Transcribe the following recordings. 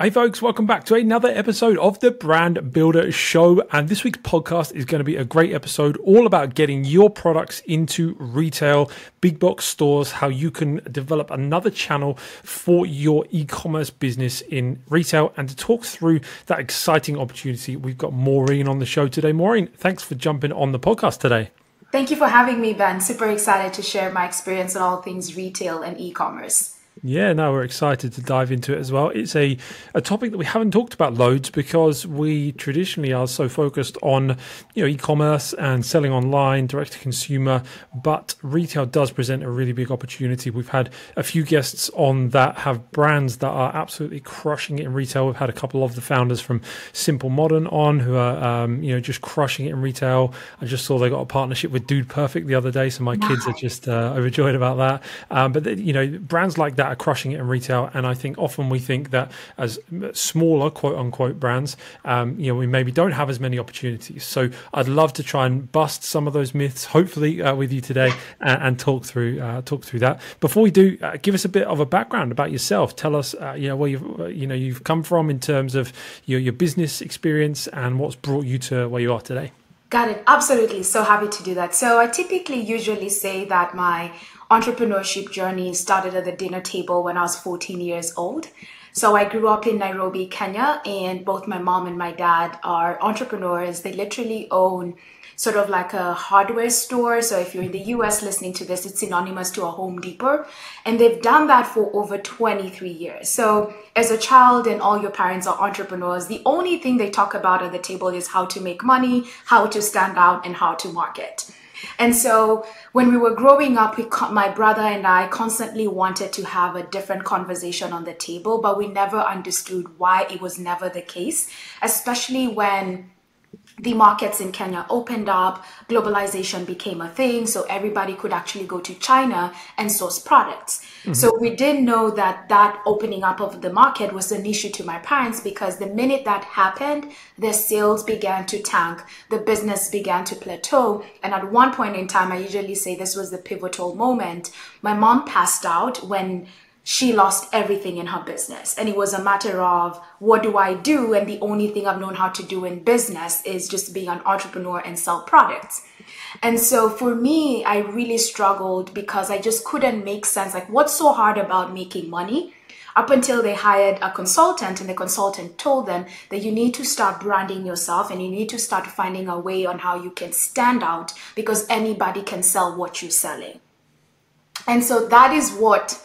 Hey, folks, welcome back to another episode of the Brand Builder Show. And this week's podcast is going to be a great episode all about getting your products into retail, big box stores, how you can develop another channel for your e commerce business in retail. And to talk through that exciting opportunity, we've got Maureen on the show today. Maureen, thanks for jumping on the podcast today. Thank you for having me, Ben. Super excited to share my experience on all things retail and e commerce. Yeah, no, we're excited to dive into it as well. It's a, a topic that we haven't talked about loads because we traditionally are so focused on you know e-commerce and selling online, direct to consumer, but retail does present a really big opportunity. We've had a few guests on that have brands that are absolutely crushing it in retail. We've had a couple of the founders from Simple Modern on who are um, you know just crushing it in retail. I just saw they got a partnership with Dude Perfect the other day, so my kids are just uh, overjoyed about that. Um, but you know brands like that are crushing it in retail. And I think often we think that as smaller quote unquote brands, um, you know, we maybe don't have as many opportunities. So I'd love to try and bust some of those myths, hopefully, uh, with you today, and, and talk through uh, talk through that. Before we do, uh, give us a bit of a background about yourself. Tell us, uh, you know, where you you know you've come from in terms of your your business experience and what's brought you to where you are today. Got it. Absolutely. So happy to do that. So I typically usually say that my entrepreneurship journey started at the dinner table when I was 14 years old. So I grew up in Nairobi, Kenya, and both my mom and my dad are entrepreneurs. They literally own sort of like a hardware store. So if you're in the US listening to this, it's synonymous to a Home Depot. And they've done that for over 23 years. So as a child and all your parents are entrepreneurs, the only thing they talk about at the table is how to make money, how to stand out, and how to market. And so when we were growing up, we, my brother and I constantly wanted to have a different conversation on the table, but we never understood why it was never the case, especially when the markets in Kenya opened up, globalization became a thing, so everybody could actually go to China and source products. Mm-hmm. So we didn't know that that opening up of the market was an issue to my parents because the minute that happened, their sales began to tank, the business began to plateau. And at one point in time, I usually say this was the pivotal moment. My mom passed out when she lost everything in her business. And it was a matter of what do I do? And the only thing I've known how to do in business is just being an entrepreneur and sell products. And so for me, I really struggled because I just couldn't make sense. Like, what's so hard about making money? Up until they hired a consultant, and the consultant told them that you need to start branding yourself and you need to start finding a way on how you can stand out because anybody can sell what you're selling. And so that is what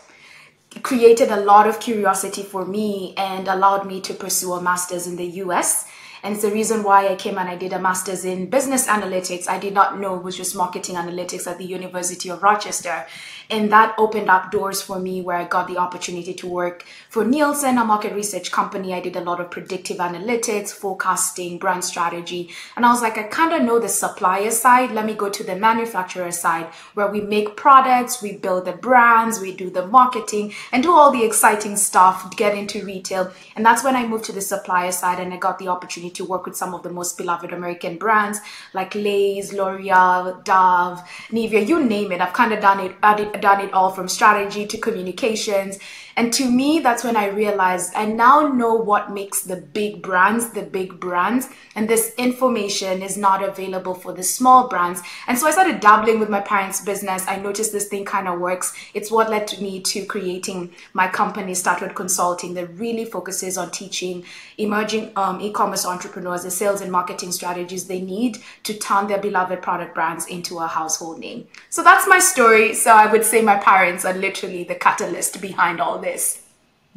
created a lot of curiosity for me and allowed me to pursue a master's in the US and it's the reason why I came and I did a master's in business analytics. I did not know it was just marketing analytics at the University of Rochester. And that opened up doors for me where I got the opportunity to work for Nielsen, a market research company. I did a lot of predictive analytics, forecasting, brand strategy. And I was like, I kind of know the supplier side. Let me go to the manufacturer side where we make products, we build the brands, we do the marketing and do all the exciting stuff, get into retail. And that's when I moved to the supplier side and I got the opportunity to work with some of the most beloved American brands like Lay's, L'Oreal, Dove, Nivea, you name it. I've kind of done it, done it all from strategy to communications and to me, that's when I realized I now know what makes the big brands the big brands. And this information is not available for the small brands. And so I started dabbling with my parents' business. I noticed this thing kind of works. It's what led me to creating my company, Startward Consulting, that really focuses on teaching emerging um, e commerce entrepreneurs the sales and marketing strategies they need to turn their beloved product brands into a household name. So that's my story. So I would say my parents are literally the catalyst behind all this.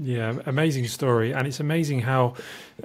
Yeah, amazing story, and it's amazing how,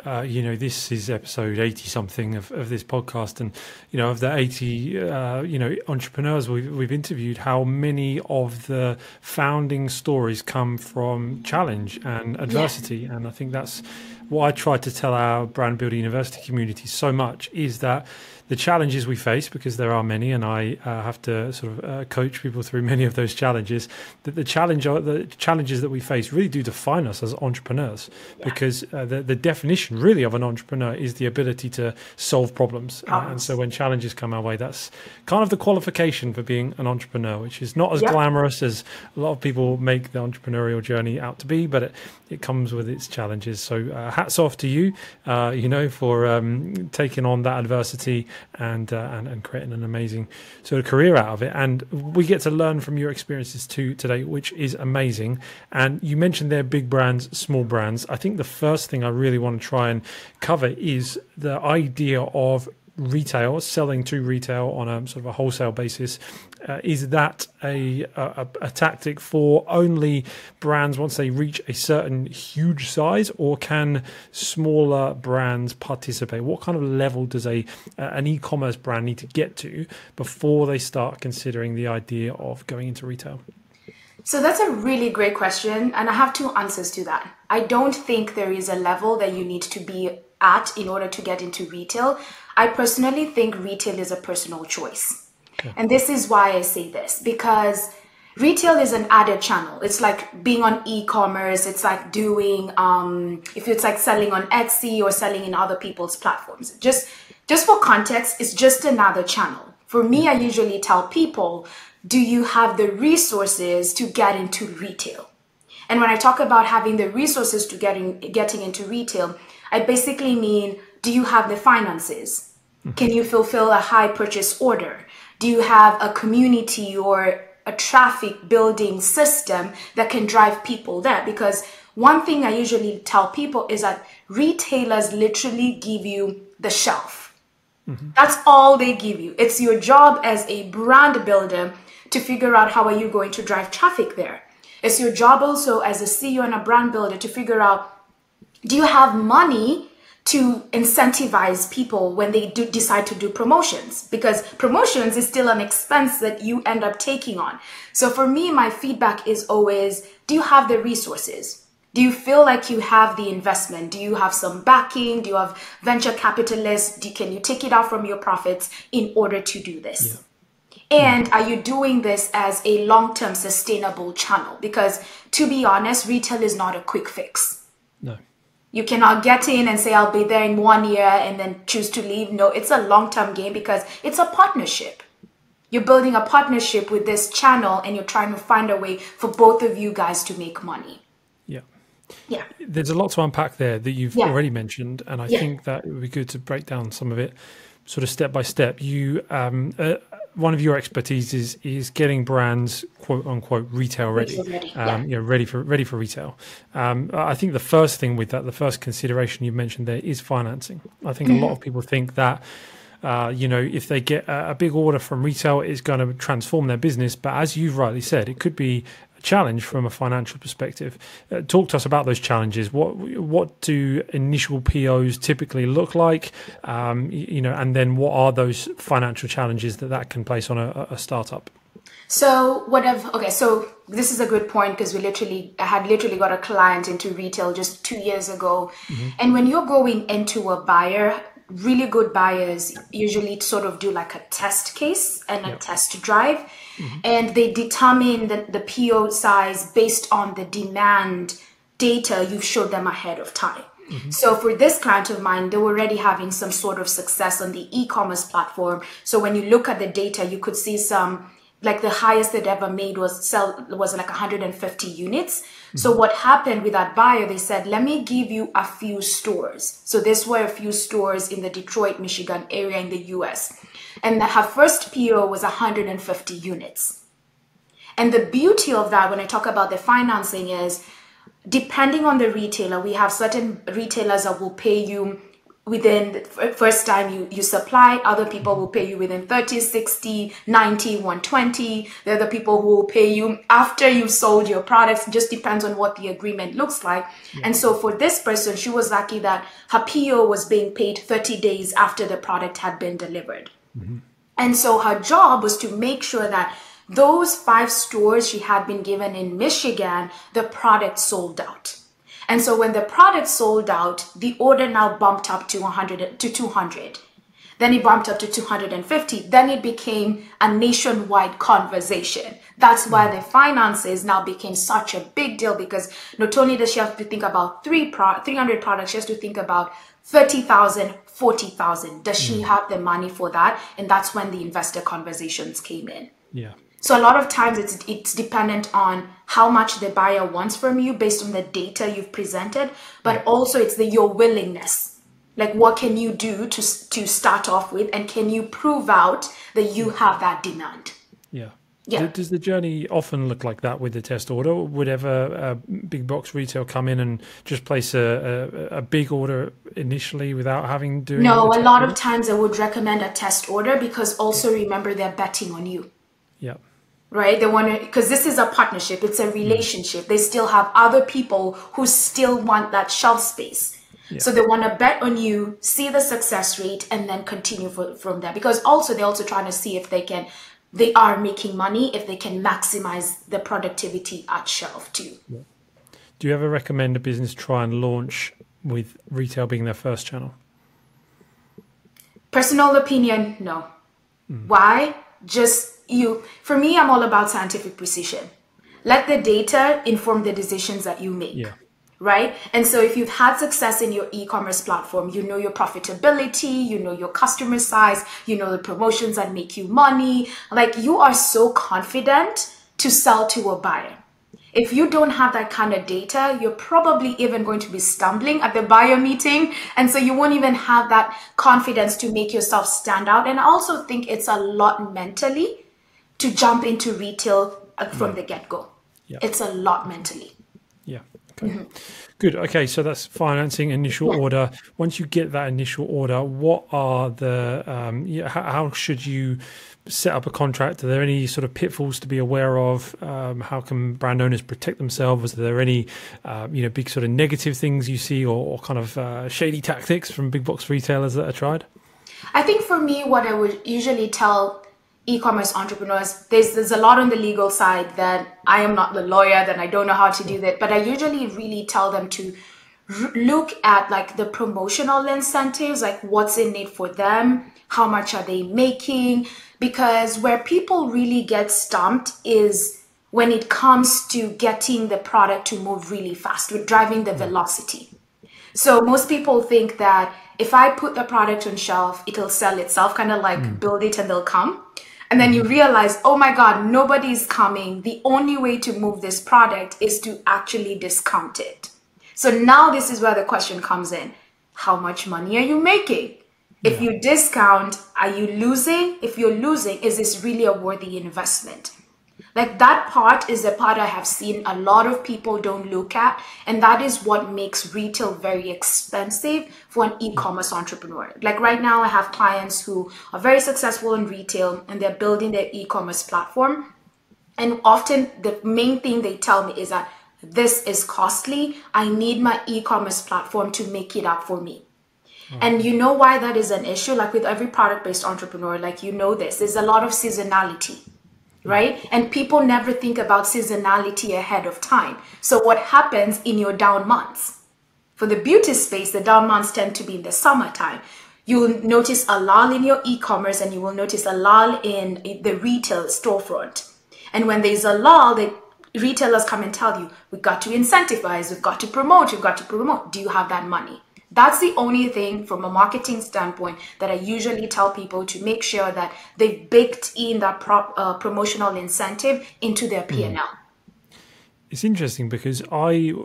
uh, you know, this is episode eighty something of, of this podcast, and you know, of the eighty, uh, you know, entrepreneurs we've, we've interviewed, how many of the founding stories come from challenge and adversity, yeah. and I think that's what I try to tell our brand building university community so much is that the challenges we face, because there are many, and I uh, have to sort of uh, coach people through many of those challenges. That the challenge, the challenges that we face, really do define us as entrepreneurs, yeah. because uh, the the definition really of an entrepreneur is the ability to solve problems. problems. and so when challenges come our way, that's kind of the qualification for being an entrepreneur, which is not as yeah. glamorous as a lot of people make the entrepreneurial journey out to be, but it, it comes with its challenges. So uh, hats off to you, uh, you know, for um, taking on that adversity and, uh, and and creating an amazing sort of career out of it. And we get to learn from your experiences too today, which is amazing. And you mentioned there big brands, small brands. I think the first thing I really want to try and cover is the idea of retail, selling to retail on a sort of a wholesale basis, uh, is that a, a, a tactic for only brands once they reach a certain huge size, or can smaller brands participate? What kind of level does a an e-commerce brand need to get to before they start considering the idea of going into retail? So that's a really great question, and I have two answers to that. I don't think there is a level that you need to be at in order to get into retail. I personally think retail is a personal choice. Okay. And this is why I say this because retail is an added channel. It's like being on e-commerce. It's like doing, um, if it's like selling on Etsy or selling in other people's platforms. Just, just for context, it's just another channel. For me, I usually tell people, do you have the resources to get into retail? And when I talk about having the resources to getting getting into retail, I basically mean do you have the finances? Mm-hmm. Can you fulfill a high purchase order? Do you have a community or a traffic building system that can drive people there? Because one thing I usually tell people is that retailers literally give you the shelf. Mm-hmm. That's all they give you. It's your job as a brand builder to figure out how are you going to drive traffic there. It's your job also as a CEO and a brand builder to figure out do you have money to incentivize people when they do decide to do promotions because promotions is still an expense that you end up taking on. So for me, my feedback is always, do you have the resources? Do you feel like you have the investment? Do you have some backing? Do you have venture capitalists? Do, can you take it out from your profits in order to do this? Yeah. And are you doing this as a long term sustainable channel? Because to be honest, retail is not a quick fix. No. You cannot get in and say, I'll be there in one year and then choose to leave. No, it's a long term game because it's a partnership. You're building a partnership with this channel and you're trying to find a way for both of you guys to make money. Yeah. Yeah. There's a lot to unpack there that you've yeah. already mentioned. And I yeah. think that it would be good to break down some of it sort of step by step. You, um, uh, one of your expertise is is getting brands quote unquote retail ready, ready. Um, yeah. you know, ready for ready for retail. Um, I think the first thing with that, the first consideration you mentioned there is financing. I think mm-hmm. a lot of people think that. Uh, you know, if they get a, a big order from retail, it's going to transform their business. But as you've rightly said, it could be challenge from a financial perspective. Uh, talk to us about those challenges. What what do initial POs typically look like? Um, you know, and then what are those financial challenges that that can place on a, a startup? So what I've okay, so this is a good point because we literally I had literally got a client into retail just two years ago, mm-hmm. and when you're going into a buyer, really good buyers usually sort of do like a test case and a yep. test drive mm-hmm. and they determine the, the PO size based on the demand data you've showed them ahead of time. Mm-hmm. So for this client of mine, they were already having some sort of success on the e-commerce platform. So when you look at the data, you could see some like the highest they'd ever made was sell was like 150 units. Mm-hmm. So what happened with that buyer? They said, "Let me give you a few stores." So this were a few stores in the Detroit, Michigan area in the U.S. And her first PO was 150 units. And the beauty of that, when I talk about the financing, is depending on the retailer, we have certain retailers that will pay you within the first time you, you supply other people will pay you within 30 60 90 120 there are the people who will pay you after you've sold your products it just depends on what the agreement looks like yeah. and so for this person she was lucky that her po was being paid 30 days after the product had been delivered mm-hmm. and so her job was to make sure that those five stores she had been given in michigan the product sold out and so when the product sold out, the order now bumped up to 100 to 200. Then it bumped up to 250. Then it became a nationwide conversation. That's why the finances now became such a big deal because not only does she have to think about three pro- 300 products, she has to think about 30,000, 40,000. Does she hmm. have the money for that? And that's when the investor conversations came in. Yeah. So a lot of times it's it's dependent on how much the buyer wants from you based on the data you've presented, but also it's the your willingness. Like what can you do to to start off with, and can you prove out that you have that demand? Yeah. Yeah. Does the journey often look like that with the test order? Would ever a big box retail come in and just place a, a, a big order initially without having doing? No, a lot order? of times I would recommend a test order because also remember they're betting on you. Yeah. right? They want to, because this is a partnership, it's a mm. relationship. They still have other people who still want that shelf space. So they want to bet on you, see the success rate, and then continue for, from there. Because also they're also trying to see if they can, they are making money, if they can maximize the productivity at shelf too. Do you ever recommend a business try and launch with retail being their first channel? Personal opinion, no. Hmm. Why? Just you. For me, I'm all about scientific precision. Let the data inform the decisions that you make. Yeah. Right? And so if you've had success in your e-commerce platform, you know your profitability, you know your customer size, you know the promotions that make you money, like you are so confident to sell to a buyer. If you don't have that kind of data, you're probably even going to be stumbling at the buyer meeting. And so you won't even have that confidence to make yourself stand out. And I also think it's a lot mentally to jump into retail uh, from the get go. Yeah. It's a lot mentally. Yeah. Okay. Good. Okay. So that's financing initial order. Once you get that initial order, what are the um, yeah, how, how should you set up a contract? Are there any sort of pitfalls to be aware of? Um, how can brand owners protect themselves? Are there any um, you know big sort of negative things you see or, or kind of uh, shady tactics from big box retailers that are tried? I think for me, what I would usually tell e-commerce entrepreneurs, there's there's a lot on the legal side that I am not the lawyer, that I don't know how to do that, but I usually really tell them to r- look at like the promotional incentives, like what's in it for them, how much are they making, because where people really get stumped is when it comes to getting the product to move really fast, with driving the mm. velocity. So most people think that if I put the product on shelf, it'll sell itself, kind of like mm. build it and they'll come. And then you mm-hmm. realize, oh my God, nobody's coming. The only way to move this product is to actually discount it. So now this is where the question comes in. How much money are you making? If you discount, are you losing? If you're losing, is this really a worthy investment? Like that part is a part I have seen a lot of people don't look at, and that is what makes retail very expensive for an mm. e-commerce entrepreneur. Like right now, I have clients who are very successful in retail and they're building their e-commerce platform. And often the main thing they tell me is that this is costly. I need my e-commerce platform to make it up for me. Mm. And you know why that is an issue? Like with every product based entrepreneur, like you know this, there's a lot of seasonality right? And people never think about seasonality ahead of time. So, what happens in your down months? For the beauty space, the down months tend to be in the summertime. You'll notice a lull in your e commerce and you will notice a lull in the retail storefront. And when there's a lull, the retailers come and tell you, we've got to incentivize, we've got to promote, we've got to promote. Do you have that money? That's the only thing from a marketing standpoint that I usually tell people to make sure that they've baked in that pro- uh, promotional incentive into their P&L. It's interesting because I,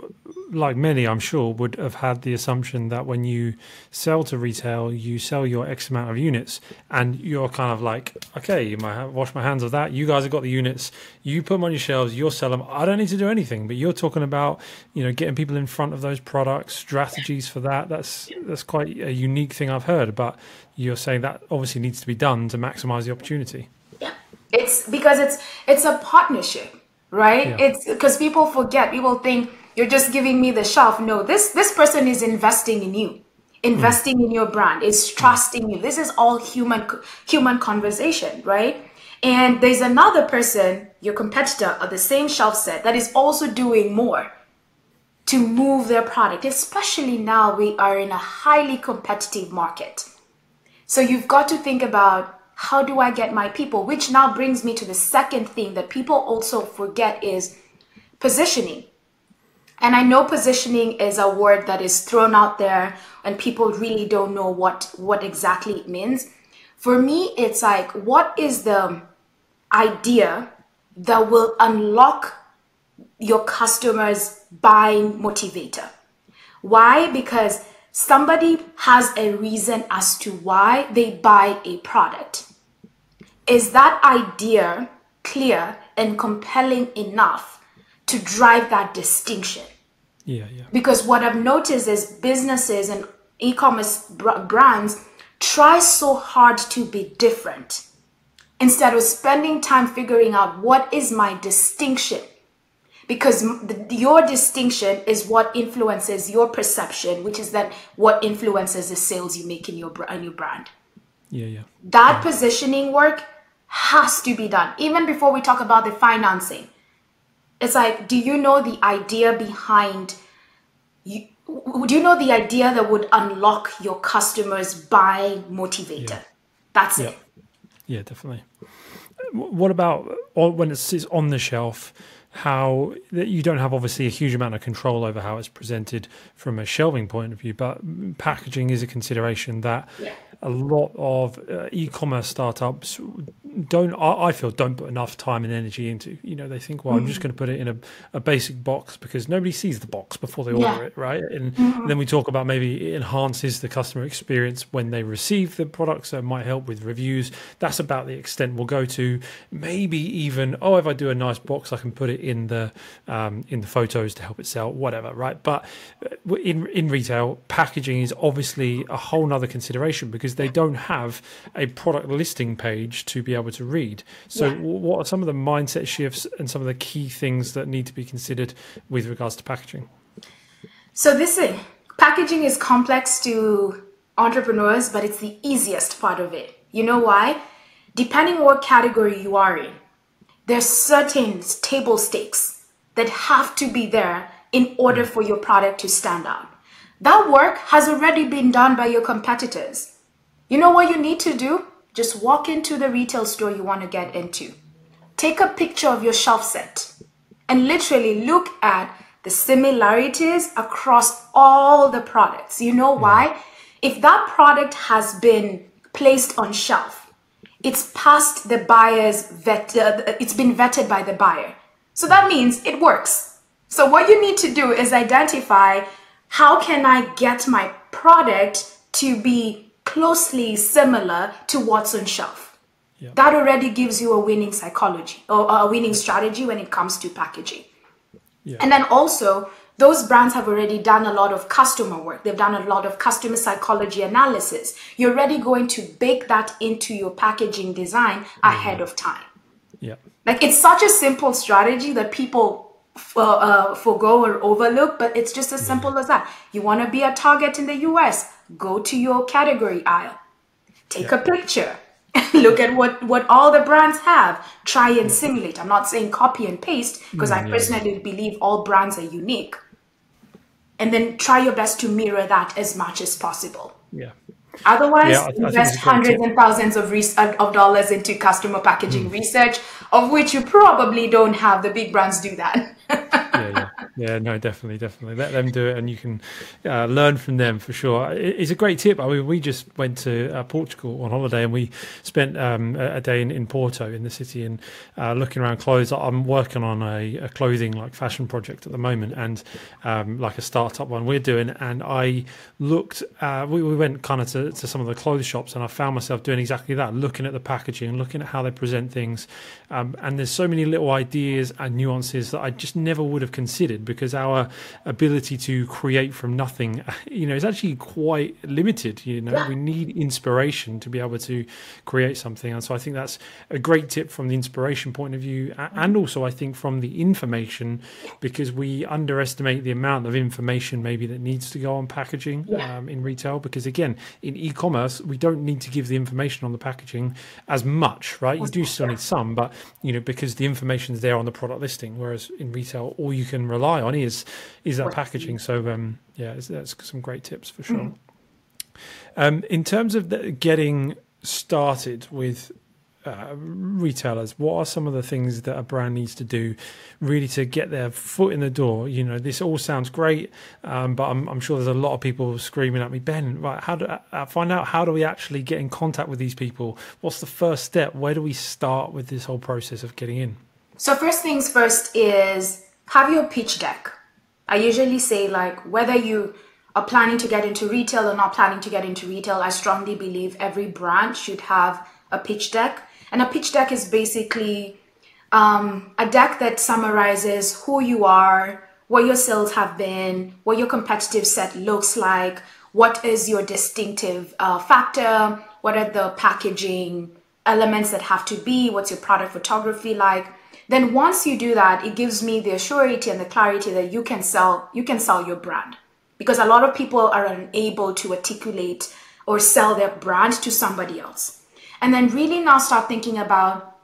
like many, I'm sure, would have had the assumption that when you sell to retail, you sell your X amount of units, and you're kind of like, okay, you my wash my hands of that. You guys have got the units. You put them on your shelves. You'll sell them. I don't need to do anything. But you're talking about, you know, getting people in front of those products, strategies for that. That's that's quite a unique thing I've heard. But you're saying that obviously needs to be done to maximize the opportunity. Yeah. It's because it's it's a partnership, right? Yeah. It's because people forget. People think you're just giving me the shelf. No, this this person is investing in you, investing in your brand. It's mm. trusting you. This is all human human conversation, right? And there's another person, your competitor, of the same shelf set that is also doing more to move their product. Especially now, we are in a highly competitive market. So you've got to think about how do I get my people, which now brings me to the second thing that people also forget is positioning. And I know positioning is a word that is thrown out there and people really don't know what what exactly it means. For me, it's like what is the idea that will unlock your customers buying motivator? Why? Because somebody has a reason as to why they buy a product. Is that idea clear and compelling enough to drive that distinction. Yeah, yeah. Because what I've noticed is businesses and e-commerce br- brands try so hard to be different instead of spending time figuring out what is my distinction because the, your distinction is what influences your perception which is then what influences the sales you make in your, in your brand yeah yeah that yeah. positioning work has to be done even before we talk about the financing. It's like do you know the idea behind you do you know the idea that would unlock your customers buy motivator? Yeah. that's yeah. it. Yeah. Definitely. What about uh, when it sits on the shelf how that you don't have obviously a huge amount of control over how it's presented from a shelving point of view but packaging is a consideration that yeah a lot of uh, e-commerce startups don't I feel don't put enough time and energy into you know they think well mm-hmm. I'm just mm. going to put it in a, a basic box because nobody sees the box before they order yeah. it right and mm-hmm. then we talk about maybe it enhances the customer experience when they receive the product so it might help with reviews that's about the extent we'll go to maybe even oh if I do a nice box I can put it in the um, in the photos to help it sell whatever right but uh, in in retail packaging is obviously a whole nother consideration because because they don't have a product listing page to be able to read. So, yeah. what are some of the mindset shifts and some of the key things that need to be considered with regards to packaging? So, this is, packaging is complex to entrepreneurs, but it's the easiest part of it. You know why? Depending what category you are in, there's certain table stakes that have to be there in order mm. for your product to stand out. That work has already been done by your competitors. You know what you need to do? Just walk into the retail store you want to get into. Take a picture of your shelf set and literally look at the similarities across all the products. You know why? If that product has been placed on shelf, it's past the buyer's vet, uh, it's been vetted by the buyer. So that means it works. So what you need to do is identify how can I get my product to be closely similar to what's on shelf. Yeah. That already gives you a winning psychology or a winning strategy when it comes to packaging. Yeah. And then also, those brands have already done a lot of customer work. They've done a lot of customer psychology analysis. You're already going to bake that into your packaging design ahead of time. Yeah. Like it's such a simple strategy that people uh, uh, forego or overlook, but it's just as simple as that. You want to be a target in the US, go to your category aisle, take yeah. a picture, look at what what all the brands have. Try and simulate. I'm not saying copy and paste because mm, I personally believe all brands are unique. And then try your best to mirror that as much as possible. Yeah. Otherwise, yeah, I, invest hundreds and thousands of, re- of dollars into customer packaging mm. research, of which you probably don't have. The big brands do that. yeah, yeah. Yeah, no, definitely, definitely. Let them do it, and you can uh, learn from them for sure. It's a great tip. I mean, we just went to uh, Portugal on holiday, and we spent um, a day in, in, Porto, in the city, and uh, looking around clothes. I'm working on a, a, clothing like fashion project at the moment, and um, like a startup one we're doing. And I looked, uh, we, we went kind of to, to some of the clothes shops, and I found myself doing exactly that, looking at the packaging, looking at how they present things. Um, and there's so many little ideas and nuances that I just never would have considered because our ability to create from nothing, you know, is actually quite limited. You know, we need inspiration to be able to create something, and so I think that's a great tip from the inspiration point of view, and also I think from the information, because we underestimate the amount of information maybe that needs to go on packaging yeah. um, in retail. Because again, in e-commerce, we don't need to give the information on the packaging as much, right? You do still need some, but you know, because the information is there on the product listing, whereas in retail, all you can rely on is is that packaging. So um, yeah, that's some great tips for sure. Mm. Um, in terms of the, getting started with uh, retailers, what are some of the things that a brand needs to do really to get their foot in the door? You know, this all sounds great, um, but I'm, I'm, sure there's a lot of people screaming at me, Ben, right? How do uh, find out how do we actually get in contact with these people? What's the first step? Where do we start with this whole process of getting in? So first things first is have your pitch deck. I usually say like whether you are planning to get into retail or not planning to get into retail, I strongly believe every brand should have a pitch deck. And a pitch deck is basically um, a deck that summarizes who you are, what your sales have been, what your competitive set looks like, what is your distinctive uh, factor, what are the packaging elements that have to be, what's your product photography like. Then once you do that, it gives me the surety and the clarity that you can sell, you can sell your brand because a lot of people are unable to articulate or sell their brand to somebody else. And then really now start thinking about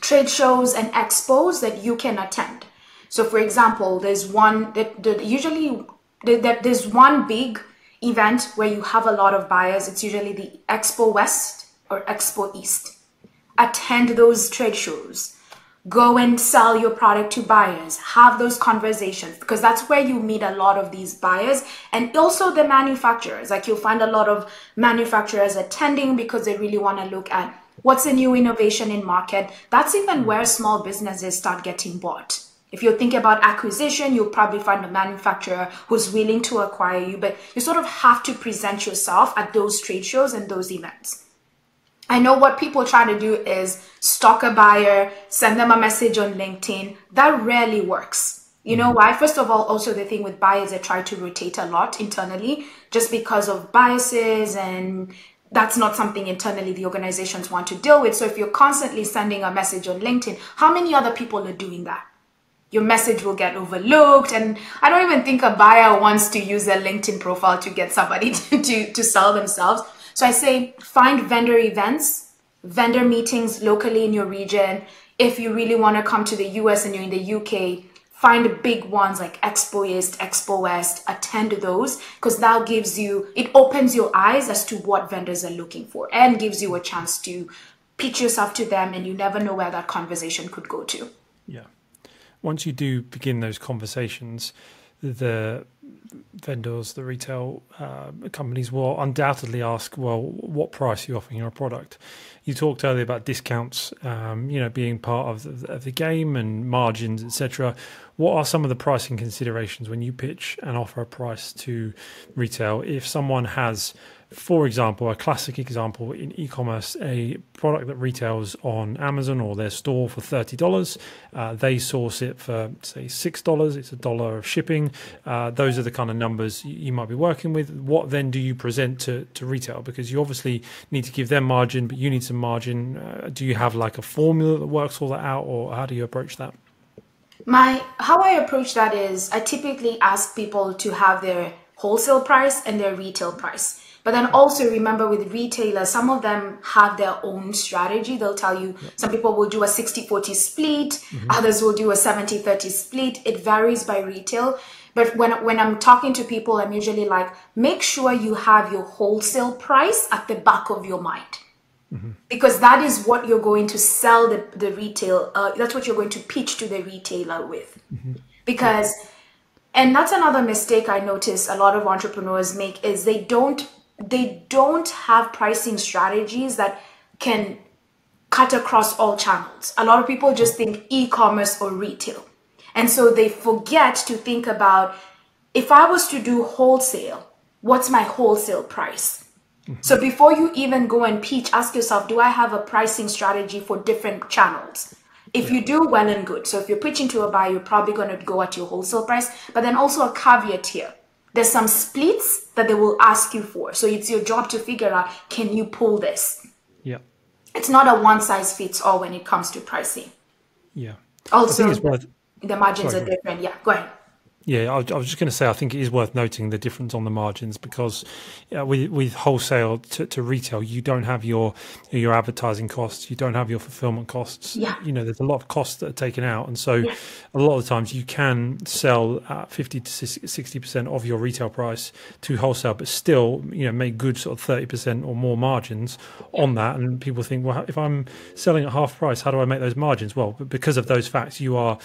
trade shows and expos that you can attend. So for example, there's one that, that usually that there's one big event where you have a lot of buyers. It's usually the Expo West or Expo East. Attend those trade shows go and sell your product to buyers. Have those conversations because that's where you meet a lot of these buyers and also the manufacturers. Like you'll find a lot of manufacturers attending because they really want to look at what's a new innovation in market. That's even where small businesses start getting bought. If you think about acquisition, you'll probably find a manufacturer who's willing to acquire you, but you sort of have to present yourself at those trade shows and those events. I know what people try to do is stalk a buyer, send them a message on LinkedIn. That rarely works. You know mm-hmm. why? First of all, also the thing with buyers, they try to rotate a lot internally just because of biases and that's not something internally the organizations want to deal with. So if you're constantly sending a message on LinkedIn, how many other people are doing that? Your message will get overlooked. And I don't even think a buyer wants to use their LinkedIn profile to get somebody to, to, to sell themselves. So I say find vendor events, vendor meetings locally in your region. If you really want to come to the US and you're in the UK, find big ones like Expo East, Expo West, attend those because that gives you, it opens your eyes as to what vendors are looking for and gives you a chance to pitch yourself to them and you never know where that conversation could go to. Yeah. Once you do begin those conversations, the vendors, the retail uh, companies will undoubtedly ask, well, what price are you offering your product? You talked earlier about discounts, um, you know, being part of the, of the game and margins, etc. What are some of the pricing considerations when you pitch and offer a price to retail? If someone has for example, a classic example in e-commerce, a product that retails on Amazon or their store for thirty dollars, uh, they source it for say six dollars. It's a dollar of shipping. Uh, those are the kind of numbers you might be working with. What then do you present to to retail? Because you obviously need to give them margin, but you need margin. Uh, do you have like a formula that works all that out, or how do you approach that? My how I approach that is I typically ask people to have their wholesale price and their retail price but then also remember with retailers, some of them have their own strategy. They'll tell you some people will do a 60 40 split, mm-hmm. others will do a 70 30 split. It varies by retail. But when, when I'm talking to people, I'm usually like, make sure you have your wholesale price at the back of your mind. Mm-hmm. Because that is what you're going to sell the, the retail, uh, that's what you're going to pitch to the retailer with. Mm-hmm. Because, and that's another mistake I notice a lot of entrepreneurs make is they don't they don't have pricing strategies that can cut across all channels. A lot of people just think e commerce or retail. And so they forget to think about if I was to do wholesale, what's my wholesale price? Mm-hmm. So before you even go and pitch, ask yourself, do I have a pricing strategy for different channels? If you do, well and good. So if you're pitching to a buyer, you're probably going to go at your wholesale price. But then also a caveat here there's some splits that they will ask you for. So it's your job to figure out can you pull this? Yeah. It's not a one size fits all when it comes to pricing. Yeah. Also, the margins Sorry, are different. Yeah, go ahead. Yeah, I, I was just going to say, I think it is worth noting the difference on the margins because uh, with, with wholesale to, to, retail, you don't have your your advertising costs, you don't have your fulfillment costs. Yeah. You know, there's a lot of costs that are taken out. And so yeah. a lot of the times you can sell at 50 to 60% of your retail price to wholesale, but still, you know, make good sort of 30% or more margins on that. And people think, well, if I'm selling at half price, how do I make those margins? Well, because of those facts, you are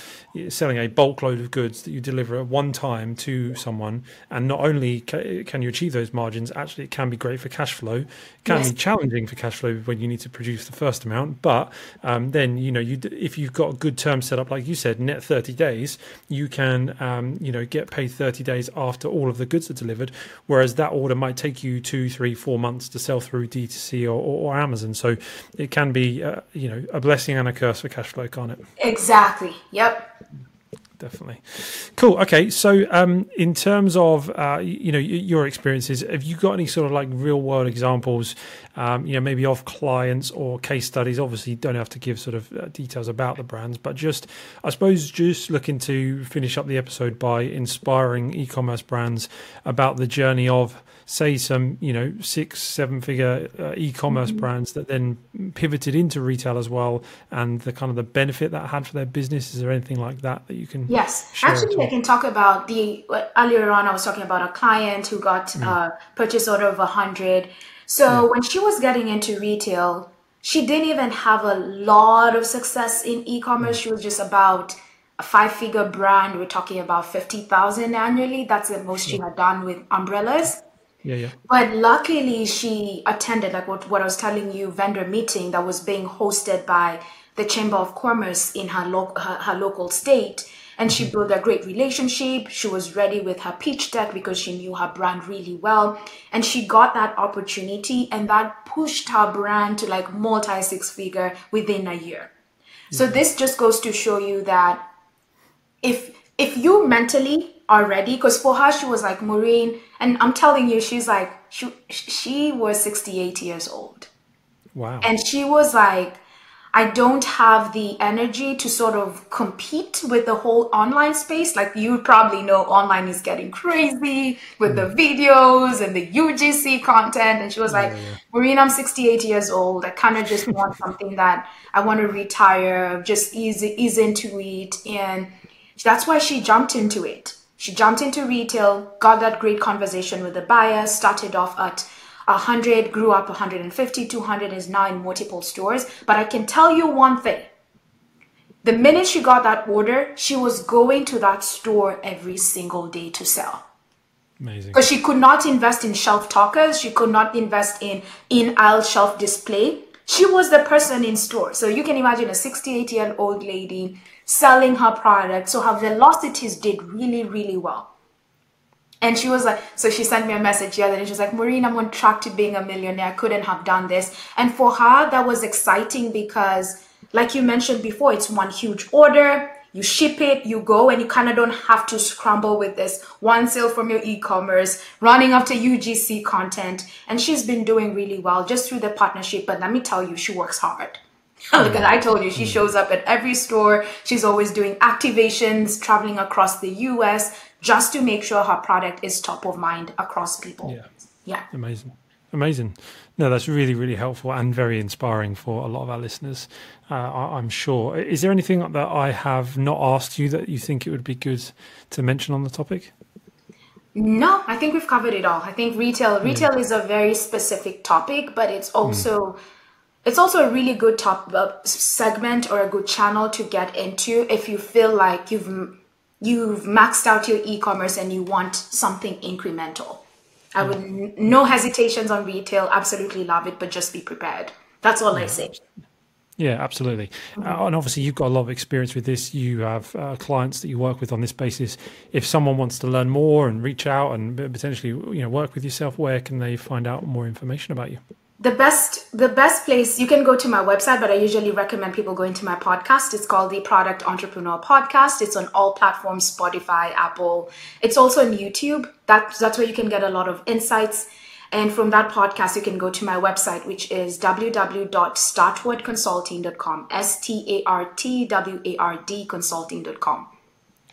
selling a bulk load of goods that you deliver at one time to someone, and not only can you achieve those margins, actually it can be great for cash flow. It can yes. be challenging for cash flow when you need to produce the first amount, but um, then you know you if you've got a good term set up, like you said, net thirty days, you can um, you know get paid thirty days after all of the goods are delivered, whereas that order might take you two, three, four months to sell through D2C or, or, or Amazon. So it can be uh, you know a blessing and a curse for cash flow, can't it? Exactly. Yep definitely. Cool. Okay. So, um, in terms of uh, you know your experiences, have you got any sort of like real world examples? Um, you know, maybe of clients or case studies. Obviously, don't have to give sort of uh, details about the brands, but just I suppose just looking to finish up the episode by inspiring e-commerce brands about the journey of say some you know six seven figure uh, e-commerce mm-hmm. brands that then pivoted into retail as well and the kind of the benefit that had for their business is there anything like that that you can yes actually i can talk about the earlier on i was talking about a client who got mm. a purchase order of 100 so yeah. when she was getting into retail she didn't even have a lot of success in e-commerce mm. she was just about a five figure brand we're talking about 50000 annually that's the most she had done with umbrellas yeah, yeah. But luckily, she attended like what, what I was telling you, vendor meeting that was being hosted by the Chamber of Commerce in her, lo- her, her local state. And she mm-hmm. built a great relationship. She was ready with her pitch deck because she knew her brand really well. And she got that opportunity and that pushed her brand to like multi six figure within a year. So mm-hmm. this just goes to show you that if if you mentally are ready, because for her she was like Maureen, and I'm telling you, she's like she she was 68 years old. Wow. And she was like, I don't have the energy to sort of compete with the whole online space. Like you probably know, online is getting crazy with mm. the videos and the UGC content. And she was like, yeah, yeah. Maureen, I'm 68 years old. I kind of just want something that I want to retire, just ease ease into it, and that's why she jumped into it. She jumped into retail, got that great conversation with the buyer, started off at 100, grew up 150, 200, is now in multiple stores. But I can tell you one thing. The minute she got that order, she was going to that store every single day to sell. Amazing. Because she could not invest in shelf talkers, she could not invest in in aisle shelf display. She was the person in store. So you can imagine a 68 year old lady selling her product. So her velocities did really, really well. And she was like, so she sent me a message the other day. She was like, Maureen, I'm on track to being a millionaire. I couldn't have done this. And for her, that was exciting because, like you mentioned before, it's one huge order. You ship it, you go, and you kind of don't have to scramble with this one sale from your e commerce, running after UGC content. And she's been doing really well just through the partnership. But let me tell you, she works hard. because I told you she hmm. shows up at every store. She's always doing activations, traveling across the US just to make sure her product is top of mind across people. Yeah. Yeah. Amazing. Amazing. No, that's really, really helpful and very inspiring for a lot of our listeners, uh, I, am sure. Is there anything that I have not asked you that you think it would be good to mention on the topic? No, I think we've covered it all. I think retail retail is a very specific topic, but it's also mm it's also a really good top uh, segment or a good channel to get into if you feel like you've you've maxed out your e-commerce and you want something incremental. I would no hesitations on retail. Absolutely love it, but just be prepared. That's all yeah. I say. Yeah, absolutely. Mm-hmm. Uh, and obviously, you've got a lot of experience with this. You have uh, clients that you work with on this basis. If someone wants to learn more and reach out and potentially, you know, work with yourself, where can they find out more information about you? The best the best place you can go to my website but i usually recommend people going to my podcast. It's called the product entrepreneur podcast. It's on all platforms spotify apple. It's also on youtube. That, that's where you can get a lot of insights. And from that podcast you can go to my website which is www.startwardconsulting.com s-t-a-r-t-w-a-r-d consulting.com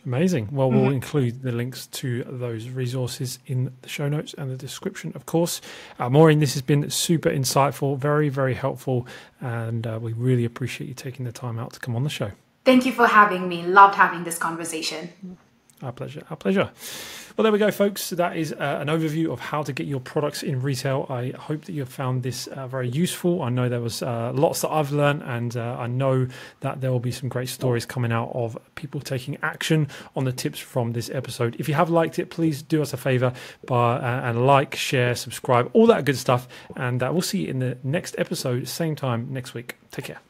Amazing. Well, we'll mm-hmm. include the links to those resources in the show notes and the description, of course. Uh, Maureen, this has been super insightful, very, very helpful, and uh, we really appreciate you taking the time out to come on the show. Thank you for having me. Loved having this conversation. Our pleasure. Our pleasure. Well, there we go, folks. That is uh, an overview of how to get your products in retail. I hope that you found this uh, very useful. I know there was uh, lots that I've learned, and uh, I know that there will be some great stories coming out of people taking action on the tips from this episode. If you have liked it, please do us a favor by, uh, and like, share, subscribe, all that good stuff. And uh, we'll see you in the next episode, same time next week. Take care.